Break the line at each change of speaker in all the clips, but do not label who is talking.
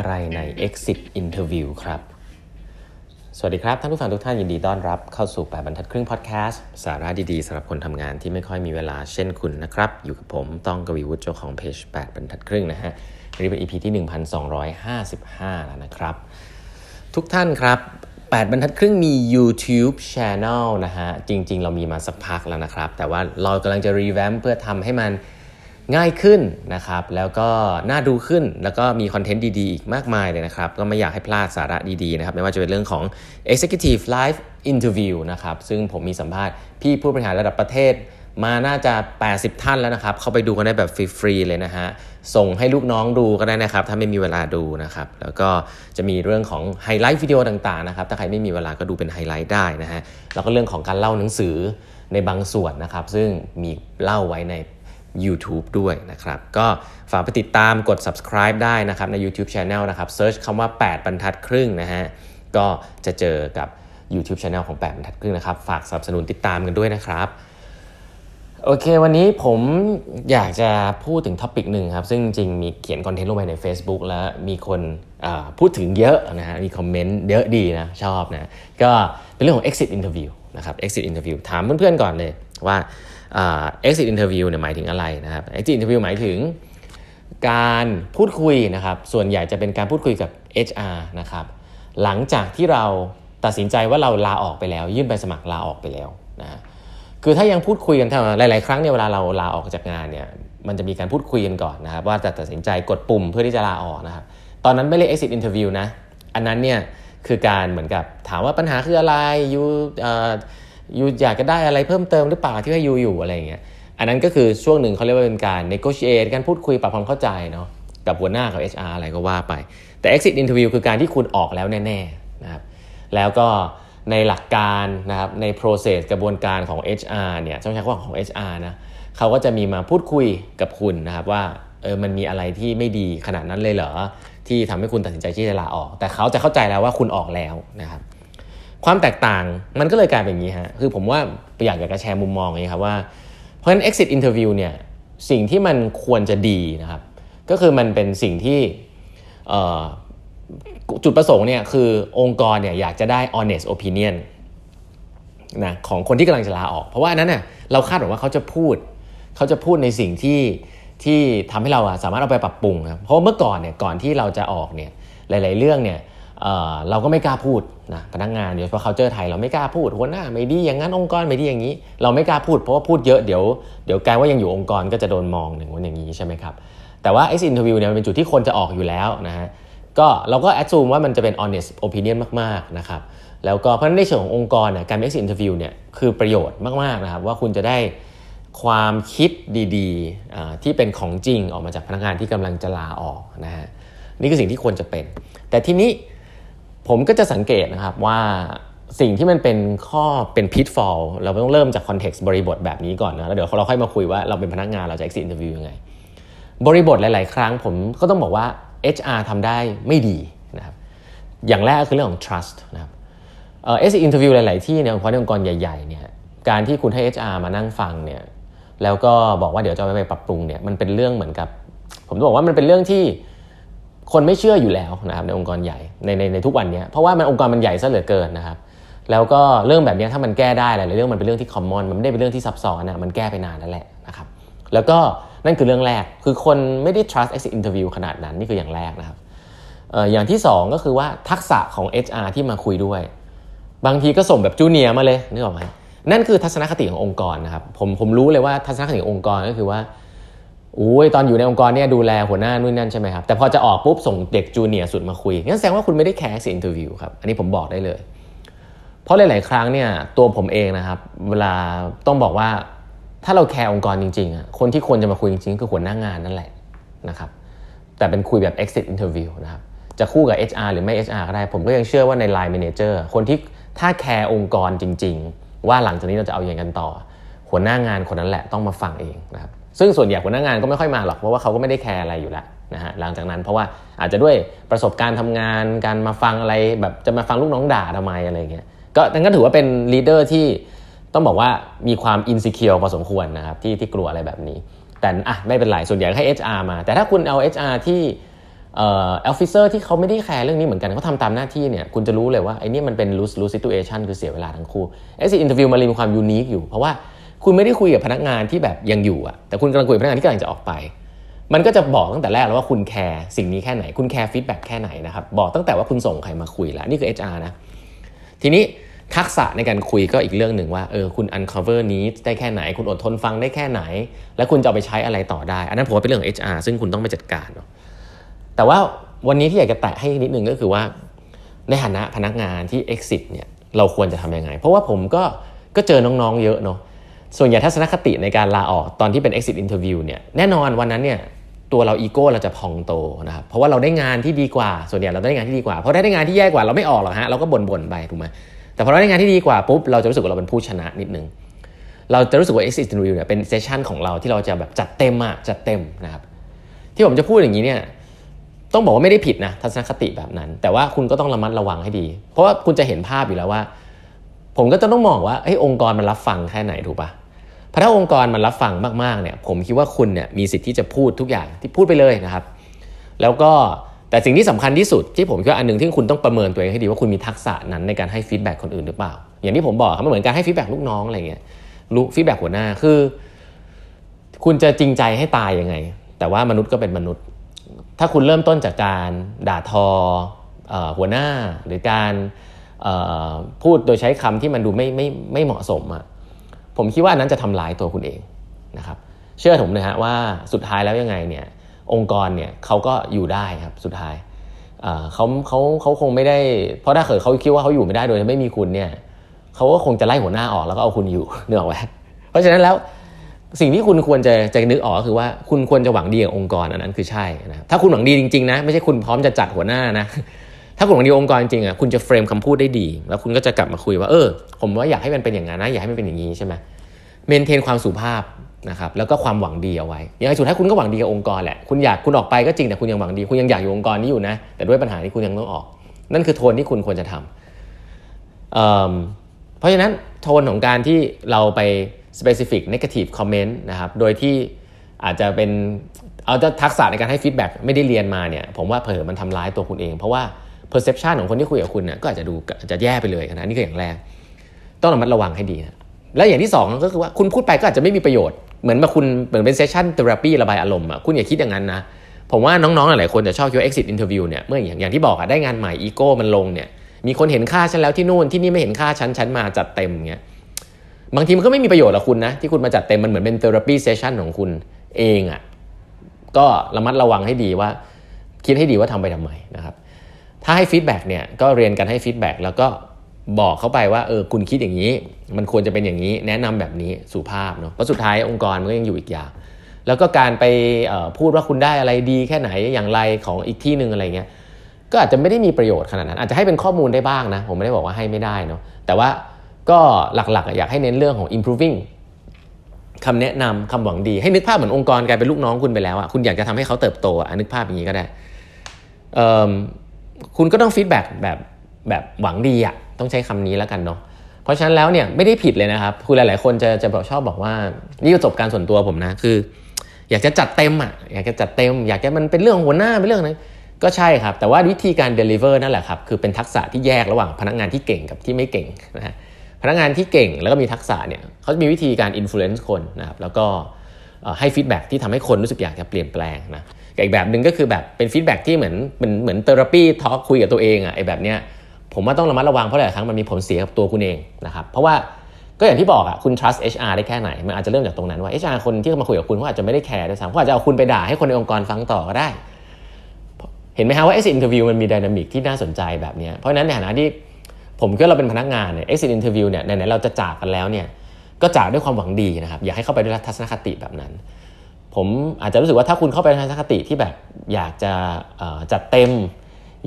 อะไรใน Exit Interview ครับ สวัสดีครับ ท่านผู้ฟังทุกท่านยินดีต้อนรับเข้าสู่ 8บรรทัดครึ่งพอดแคสต์สาระดีๆสำหรับคนทำงานที่ไม่ค่อยมีเวลาเช่นคุณนะครับ อยู่กับผมต้องกวีวุฒิเจ้าของเพจ8บรรทัดครึ่งนะฮะนนี้เป็น EP ที่ 1255 แล้วนะครับ ทุกท่านครับ 8บรรทัดครึ่งมี YouTube Channel นะฮะจริง ๆ เรามีมาสักพักแล้วนะครับ แต่ว่าเรากำลังจะรีแวมเพื่อทำให้มัน ง่ายขึ้นนะครับแล้วก็น่าดูขึ้นแล้วก็มีคอนเทนต์ดีๆ อีกมากมายเลยนะครับ ก็ไม่อยากให้พลาดสาระดีๆนะครับไม่ว่าจะเป็นเรื่องของ Executive Live Interview นะครับซึ่งผมมีสัมภาษณ์พี่ผู้บริหารระดับประเทศมาน่าจะ 80 ท่านแล้วนะครับ เข้าไปดูกันได้แบบฟรีๆเลยนะฮะ ส่งให้ลูกน้องดูก็ได้นะครับ ถ้าไม่มีเวลาดูนะครับ แล้วก็จะมีเรื่องของไฮไลท์วิดีโอต่างๆนะครับ ถ้าใครไม่มีเวลาก็ดูเป็นไฮไลท์ได้นะฮะ แล้วก็เรื่องของการเล่าหนังสือในบางส่วนนะครับ ซึ่งมีเล่าไว้ใน YouTube ด้วยนะครับ ก็ฝากไปติดตามกด subscribe ได้นะครับใน YouTube Channel นะครับ search คำว่า 8 บรรทัดครึ่งนะฮะ ก็จะเจอกับ YouTube Channel ของ 8 บรรทัดครึ่งนะครับ ฝากสนับสนุนติดตามกันด้วยนะครับ โอเค วันนี้ผมอยากจะพูดถึง topic หนึ่งครับ ซึ่งจริงมีเขียนคอนเทนต์ลงไปใน Facebook แล้วมีคนพูดถึงเยอะนะฮะ มีคอมเมนต์เยอะดีนะ ชอบนะ ก็เป็นเรื่องของ exit interview นะครับ exit interview ถามเพื่อนๆก่อนเลยว่า exit interview เนี่ยหมายถึงอะไรนะครับ exit interview หมายถึงการพูดคุยนะครับ ส่วนใหญ่จะเป็นการพูดคุยกับ HR นะครับ หลังจากที่เราตัดสินใจว่าเราลาออกไปแล้ว ยื่นใบสมัครลาออกไปแล้วนะคือถ้ายังพูดคุยกันหลาย ๆ ครั้งเนี่ยเวลาเราลาออกจากงานเนี่ยมันจะมีการพูดคุยกันก่อนนะครับ ว่าจะตัดสินใจกดปุ่มเพื่อที่จะลาออกนะครับ ตอนนั้นไม่เรียก exit interview นะ อันนั้นเนี่ยคือการเหมือนกับถามว่าปัญหาคืออะไรยู ยูอยากจะได้อะไรเพิ่มเติมหรือเปล่าที่ให้ยูอยู่อะไรอย่างเงี้ยอันนั้นก็คือช่วงหนึ่งเขาเรียกว่าเป็นการ negotiate การพูดคุยปรับความเข้าใจเนาะกับหัวหน้ากับ HR อะไรก็ว่าไป แต่ exit interview คือการที่คุณออกแล้วแน่ๆนะครับแล้วก็ในหลักการนะครับใน process กระบวนการของ HR เนี่ยต้องใช้คำว่าของ HR นะเขาก็จะมีมาพูดคุยกับคุณนะครับว่าเออมันมีอะไรที่ไม่ดีขนาดนั้นเลยเหรอที่ทำให้คุณตัดสินใจที่จะลาออก แต่เขาจะเข้าใจแล้วว่าคุณออกแล้วนะครับ ความแตกต่างมันก็เลยกลายเป็นอย่างนี้ฮะคือผมว่าอยากอยากจะแชร์มุมมององนี้ครับว่า เพราะฉะนั้น exit interview เนี่ยสิ่งที่มันควรจะดีนะครับก็คือมันเป็นสิ่งที่จุดประสงค์เนี่ยคือองค์กรเนี่ยอยากจะได้ honest opinion นะของคนที่กำลังจะลาออก เพราะว่าอันนั้นเน่ยเราคาดหวังว่าเขาจะพูด เขาจะพูดในสิ่งที่ที่ทำให้เราสามารถเอาไปปรับปรุงนะเพราะเมื่อก่อนเนี่ยก่อนที่เราจะออกเนี่ยหลาย ๆ เรื่องเนี่ย เราก็ไม่กล้าพูดนะพนักงานโดยเฉพาะ culture ไทยเราไม่กล้าพูดหัวหน้าไม่ดีอย่างนั้นองค์กรไม่ดีอย่างนี้ เราไม่กล้าพูดเพราะว่าพูดเยอะเดี๋ยวเดี๋ยวกลายว่ายังอยู่องค์กรก็จะโดนมองหนึ่งวันอย่างนี้ใช่ไหมครับแต่ว่า X interview เนี่ยมันเป็นจุดที่คนจะออกอยู่แล้วนะฮะก็เราก็ assume ว่ามันจะเป็น honest opinion มากๆนะครับแล้วก็เพราะในเชิงขององค์กรเนี่ยการ X interview เนี่ยคือประโยชน์มากๆนะครับว่าคุณจะได้ความคิดดีๆที่เป็นของจริงออกมาจากพนักงานที่กำลังจะลาออกนะฮะนี่คือสิ่งที่ควรจะเป็น แต่ทีนี้ ผมก็จะสังเกตนะครับว่าสิ่งที่มันเป็นข้อเป็นพิทฟอลเราต้องเริ่มจากคอนเท็กซ์บริบทแบบนี้ก่อนนะแล้วเดี๋ยวเราค่อยมาคุยว่าเราเป็นพนักงานเราจะ exit interview ยังไง บริบทหลาย ๆ ครั้งผมก็ต้องบอกว่า HR ทำได้ไม่ดีนะครับอย่างแรกคือเรื่องของ trust นะครับเอ่อ exit interview หลาย ๆ ที่เนี่ยเพราะในองค์กรใหญ่ ๆ เนี่ยการที่คุณให้ HR มานั่งฟังเนี่ยแล้วก็บอกว่าเดี๋ยวจะไปปรับปรุงเนี่ยมันเป็นเรื่องเหมือนกับ ผมต้องบอกว่ามันเป็นเรื่องที่ คนไม่เชื่ออยู่แล้วนะครับในองค์กรใหญ่ในในในทุกวันนี้เพราะว่ามันองค์กรมันใหญ่ซะเหลือเกินนะครับ แล้วก็เรื่องแบบนี้ถ้ามันแก้ได้หลายเรื่องมันเป็นเรื่องที่คอมมอนมันไม่ได้เป็นเรื่องที่ซับซ้อนนะมันแก้ไปนานแล้วแหละนะครับ แล้วก็นั่นคือเรื่องแรกคือคนไม่ได้ trust exit interview ขนาดนั้นนี่คืออย่างแรกนะครับอย่างที่ 2 ก็คือว่าทักษะของ HR ที่มาคุยด้วย บางทีก็ส่งแบบ junior มาเลยนึกออกไหมนั่นคือทัศนคติขององค์กรนะครับผมผมรู้เลยว่าทัศนคติขององค์กรก็คือว่า อุ้ยตอนอยู่ในองค์กรเนี่ยดูแลหัวหน้านู่นนั่นใช่ไหมครับ แต่พอจะออกปุ๊บส่งเด็ก junior สุดมาคุยงั้นแสดงว่าคุณไม่ได้แคร์ exit interview ครับอันนี้ผมบอกได้เลย เพราะหลาย ๆ ครั้งเนี่ยตัวผมเองนะครับ เวลาต้องบอกว่าถ้าเราแคร์องค์กรจริงๆอะคนที่ควรจะมาคุยจริง ๆ คือหัวหน้างานนั่นแหละนะครับแต่เป็นคุยแบบ exit interview นะครับจะคู่กับ HR หรือไม่ HR ก็ได้ ผมก็ยังเชื่อว่าใน Line Manager คนที่ถ้าแคร์องค์กรจริง ๆ ว่าหลังจากนี้เราจะเอาอย่างกันต่อ หัวหน้างานคนนั้นแหละต้องมาฟังเองนะครับ ซึ่งส่วนใหญ่หัวหน้างานก็ไม่ค่อยมาหรอกเพราะว่าเขาก็ไม่ได้แคร์อะไรอยู่แล้วนะฮะหลังจากนั้นเพราะว่าอาจจะด้วยประสบการณ์ทำงานการมาฟังอะไรแบบจะมาฟังลูกน้องด่าทำไมอะไรเงี้ยก็นั่นก็ถือว่าเป็น leader ที่ต้องบอกว่ามีความ insecure พอสมควรนะครับที่ที่กลัวอะไรแบบนี้ แต่อะไม่เป็นไรส่วนใหญ่ให้ HR มา แต่ถ้าคุณเอา HR ที่เอ่อ officer ที่เขาไม่ได้แคร์เรื่องนี้เหมือนกันเขาทำตามหน้าที่เนี่ยคุณจะรู้เลยว่าไอ้นี่มันเป็น lose lose situation คือเสียเวลาทั้งคู่ exit interview มันมีความ unique อยู่ เพราะว่า คุณไม่ได้คุยกับพนักงานที่แบบยังอยู่อะแต่คุณกำลังคุยกับพนักงานที่กำลังจะออกไป มันก็จะบอกตั้งแต่แรกแล้วว่าคุณแคร์สิ่งนี้แค่ไหน คุณแคร์ feedback แค่ไหนนะครับ บอกตั้งแต่ว่าคุณส่งใครมาคุยแล้วนี่คือ HR นะ ทีนี้ทักษะในการคุยก็อีกเรื่องหนึ่งว่าเออคุณ uncover needs ได้แค่ไหน คุณอดทนฟังได้แค่ไหน แล้วคุณจะเอาไปใช้อะไรต่อได้ อันนั้นผมว่าเป็นเรื่องของ HR ซึ่งคุณต้องไปจัดการเนาะแต่ว่าวันนี้ที่อยากจะแตะให้นิดนึงก็คือว่า ในฐานะพนักงานที่ exit เนี่ยเราควรจะทำยังไง เพราะว่าผมก็ก็เจอน้องๆเยอะเนาะ ส่วนใหญ่ทัศนคติในการลาออกตอนที่เป็น exit interview เนี่ยแน่นอนวันนั้นเนี่ยตัวเราอีโก้เราจะพองโตนะครับเพราะว่าเราได้งานที่ดีกว่า ส่วนใหญ่เราได้งานที่ดีกว่าเพราะถ้ได้งานที่แย่กว่าเราไม่ออกหรอกฮะเราก็บ่นๆไปถูกไหมแต่พอเราได้งานที่ดีกว่าปุ๊บเราจะรู้สึกว่าเราเป็นผู้ชนะนิดนึงเราจะรู้สึกว่า exit interview เนี่ยเป็นเซสชันของเราที่เราจะแบบจัดเต็มอะจัดเต็มนะครับที่ผมจะพูดอย่างนี้เนี่ยต้องบอกว่าไม่ได้ผิดนะทัศนคติแบบนั้น แต่ว่าคุณก็ต้องระมัดระวังให้ดี เพราะว่าคุณจะเห็นภาพอยู่แล้วว่า ผมก็จะต้องมองว่าองค์กรมันรับฟังแค่ไหนถูกปะ พถ้าองค์กรมันรับฟังมากๆเนี่ยผมคิดว่าคุณเนี่ยมีสิทธิ์ที่จะพูดทุกอย่างที่พูดไปเลยนะครับ แล้วก็แต่สิ่งที่สำคัญที่สุดที่ผมคิดว่าอันหนึ่งที่คุณต้องประเมินตัวเองให้ดีว่าคุณมีทักษะนั้นในการให้ feedback คนอื่นหรือเปล่า อย่างที่ผมบอกครับมันเหมือนการให้ feedback ลูกน้องอะไรเงี้ยรู้ feedback หัวหน้าคือ คุณจะจริงใจให้ตายยังไง แต่ว่ามนุษย์ก็เป็นมนุษย์ ถ้าคุณเริ่มต้นจากการด่าทอหัวหน้าหรือการพูดโดยใช้คำที่มันดูไม่ไม่ไม่เหมาะสมอะ ผมคิดว่านั้นจะทำลายตัวคุณเองนะครับ เชื่อผมนะฮะว่าสุดท้ายแล้วยังไงเนี่ยองค์กรเนี่ยเขาก็อยู่ได้ครับสุดท้ายเขาเขาเขาคงไม่ได้ เพราะถ้าเกิดเขาคิดว่าเขาอยู่ไม่ได้โดยไม่มีคุณเนี่ยเขาก็คงจะไล่หัวหน้าออกแล้วก็เอาคุณอยู่เนื้อออกไหมเพราะฉะนั้นแล้วสิ่งที่คุณควรจะจะนึกออกก็คือว่าคุณควรจะหวังดีกับองค์กรอันนั้นคือใช่นะถ้าคุณหวังดีจริงๆนะไม่ใช่คุณพร้อมจะจัดหัวหน้านะ ถ้าคุณหวังดีองค์กรจริงอะคุณจะเฟรมคำพูดได้ดี แล้วคุณก็จะกลับมาคุยว่าเออ ผมว่าอยากให้มันเป็นอย่างนั้นนะอยากให้มันเป็นอย่างนี้ใช่ไหม maintain ความสุภาพนะครับแล้วก็ความหวังดีเอาไว้อย่างสุดท้ายคุณก็หวังดีกับองค์กรแหละคุณอยากคุณออกไปก็จริงแต่คุณยังหวังดี คุณยังอยากอยู่องค์กรนี้อยู่นะ แต่ด้วยปัญหาที่คุณยังต้องออก นั่นคือโทนที่คุณควรจะทำ เพราะฉะนั้นโทนของการที่เราไป specific negative comment นะครับโดยที่อาจจะเป็นเอาทักษะในการให้ feedback ไม่ได้เรียนมาเนี่ยผมว่าเผลอมันทำร้ายตัวคุณเอง เพราะว่า perception ของคนที่คุยกับคุณเนี่ยก็อาจจะดูจะแย่ไปเลยนะนี่คืออย่างแรก ต้องระมัดระวังให้ดีนะและอย่างที่ 2 ก็คือว่าคุณพูดไปก็อาจจะไม่มีประโยชน์เหมือนมาคุณเหมือนเป็น session therapy ระบายอารมณ์อะคุณอย่าคิดอย่างนั้นนะผมว่าน้องๆหลายคนจะชอบคิดว่า exit interview เนี่ยเมื่ออย่างอย่างที่บอกอะได้งานใหม่อีโก้มันลงเนี่ยมีคนเห็นค่าฉันแล้วที่นู่นที่นี่ไม่เห็นค่าฉันฉันมาจัดเต็มเงี้ยบางทีมันก็ไม่มีประโยชน์หรอกคุณนะที่คุณมาจัดเต็มมันเหมือนเป็น therapy session ของคุณเองอะ่ะก็ระมัดระวังให้ดีว่า คิดให้ดีว่าทำไปทำไมนะครับ ถ้าให้ feedback เนี่ยก็เรียนกันให้ feedback แล้วก็บอกเขาไปว่าเออคุณคิดอย่างนี้ มันควรจะเป็นอย่างนี้ แนะนำแบบนี้สุภาพเนาะเพราะสุดท้ายองค์กรมันก็ยังอยู่อีกอย่างแล้วก็การไปพูดว่าคุณได้อะไรดีแค่ไหนอย่างไรของอีกที่หนึ่งอะไรเงี้ยก็อาจจะไม่ได้มีประโยชน์ขนาดนั้น อาจจะให้เป็นข้อมูลได้บ้างนะ ผมไม่ได้บอกว่าให้ไม่ได้เนาะแต่ว่าก็หลักๆ อยากให้เน้นเรื่องของ improving คำแนะนำคำหวังดี ให้นึกภาพเหมือนองค์กรกลายเป็นลูกน้องคุณไปแล้วอะคุณอยากจะทำให้เขาเติบโตอะนึกภาพอย่างนี้ก็ได้ คุณก็ต้อง feedback แบบแบบหวังดีอะต้องใช้คำนี้แล้วกันเนาะเพราะฉะนั้นแล้วเนี่ยไม่ได้ผิดเลยนะครับคุณหลาย ๆ คนจะจะบอกชอบบอกว่านี่ประสบการณ์ส่วนตัวผมนะคือ อยากจะจัดเต็มอะอยากจะจัดเต็ม อยากจะมันเป็นเรื่องหัวหน้าเป็นเรื่องนั้นก็ใช่ครับ แต่ว่าวิธีการ deliver นั่นแหละครับคือเป็นทักษะที่แยกระหว่างพนักงานที่เก่งกับที่ไม่เก่งนะฮะพนักงานที่เก่งแล้วก็มีทักษะเนี่ยเขาจะมีวิธีการ influence คนนะครับแล้วก็ให้ feedback ที่ทำให้คนรู้สึกอยากจะเปลี่ยนแปลงนะ อีกแบบหนึ่งก็คือแบบเป็น feedback ที่เหมือนเหมือนเหมือน therapy talk คุยกับตัวเองอะไอ้แบบเนี้ยผมว่าต้องระมัดระวังเพราะหลายครั้งมันมีผลเสียกับตัวคุณเองนะครับเพราะว่าก็อย่างที่บอกอะคุณ trust HR ได้แค่ไหน มันอาจจะเริ่มจากตรงนั้นว่า HR คนที่มาคุยกับคุณเขาอาจจะไม่ได้แคร์ด้วยซ้ำเขาอาจจะเอาคุณไปด่าให้คนในองค์กรฟังต่อก็ได้ เห็นไหมฮะว่า exit interview มันมี dynamic ที่น่าสนใจแบบนี้เพราะฉะนั้นในฐานะที่ผมก็เราเป็นพนักงานเนี่ย exit interview เนี่ยไหนๆเราจะจากกันแล้วเนี่ยก็จากด้วยความหวังดีนะครับอยากให้เข้าไปด้วยทัศนคติแบบนั้น ผมอาจจะรู้สึกว่าถ้าคุณเข้าไปในทัศนคติที่แบบอยากจะจัดเต็ม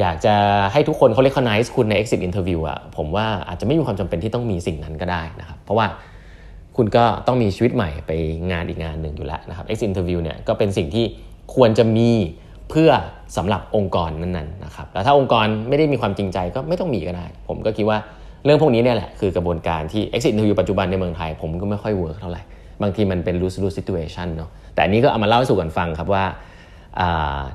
อยากจะให้ทุกคนเขา recognize คุณใน exit interview อะผมว่าอาจจะไม่มีความจำเป็นที่ต้องมีสิ่งนั้นก็ได้นะครับ เพราะว่าคุณก็ต้องมีชีวิตใหม่ไปงานอีกงานหนึ่งอยู่แล้วนะครับ exit interview เนี่ยก็เป็นสิ่งที่ควรจะมีเพื่อสำหรับองค์กรนั้นๆนะครับแล้วถ้าองค์กรไม่ได้มีความจริงใจก็ไม่ต้องมีก็ได้ ผมก็คิดว่าเรื่องพวกนี้เนี่ยแหละคือกระบวนการที่ exit interview ปัจจุบันในเมืองไทย ผมก็ไม่ค่อย work เท่าไหร่ บางทีมันเป็น lose lose situation เนาะแต่อันนี้ก็เอามาเล่าให้สู่กันฟังครับว่า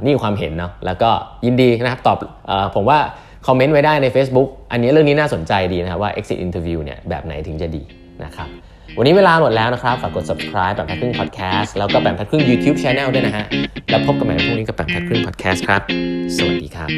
นี่ความเห็นเนาะแล้วก็ยินดีนะครับตอบอผมว่า comment ไว้ได้ใน Facebook อันนี้เรื่องนี้น่าสนใจดีนะครับว่า exit interview เนี่ยแบบไหนถึงจะดีนะครับวันนี้เวลาหมดแล้วนะครับ ฝากกด subscribe แปดครึ่ง podcast แล้วก็แปดครึ่ง YouTube channel ด้วยนะฮะ แล้วพบกันใหม่พรุ่งนี้กับแบบแพทครึ่ง podcast ครับ สวัสดีครับ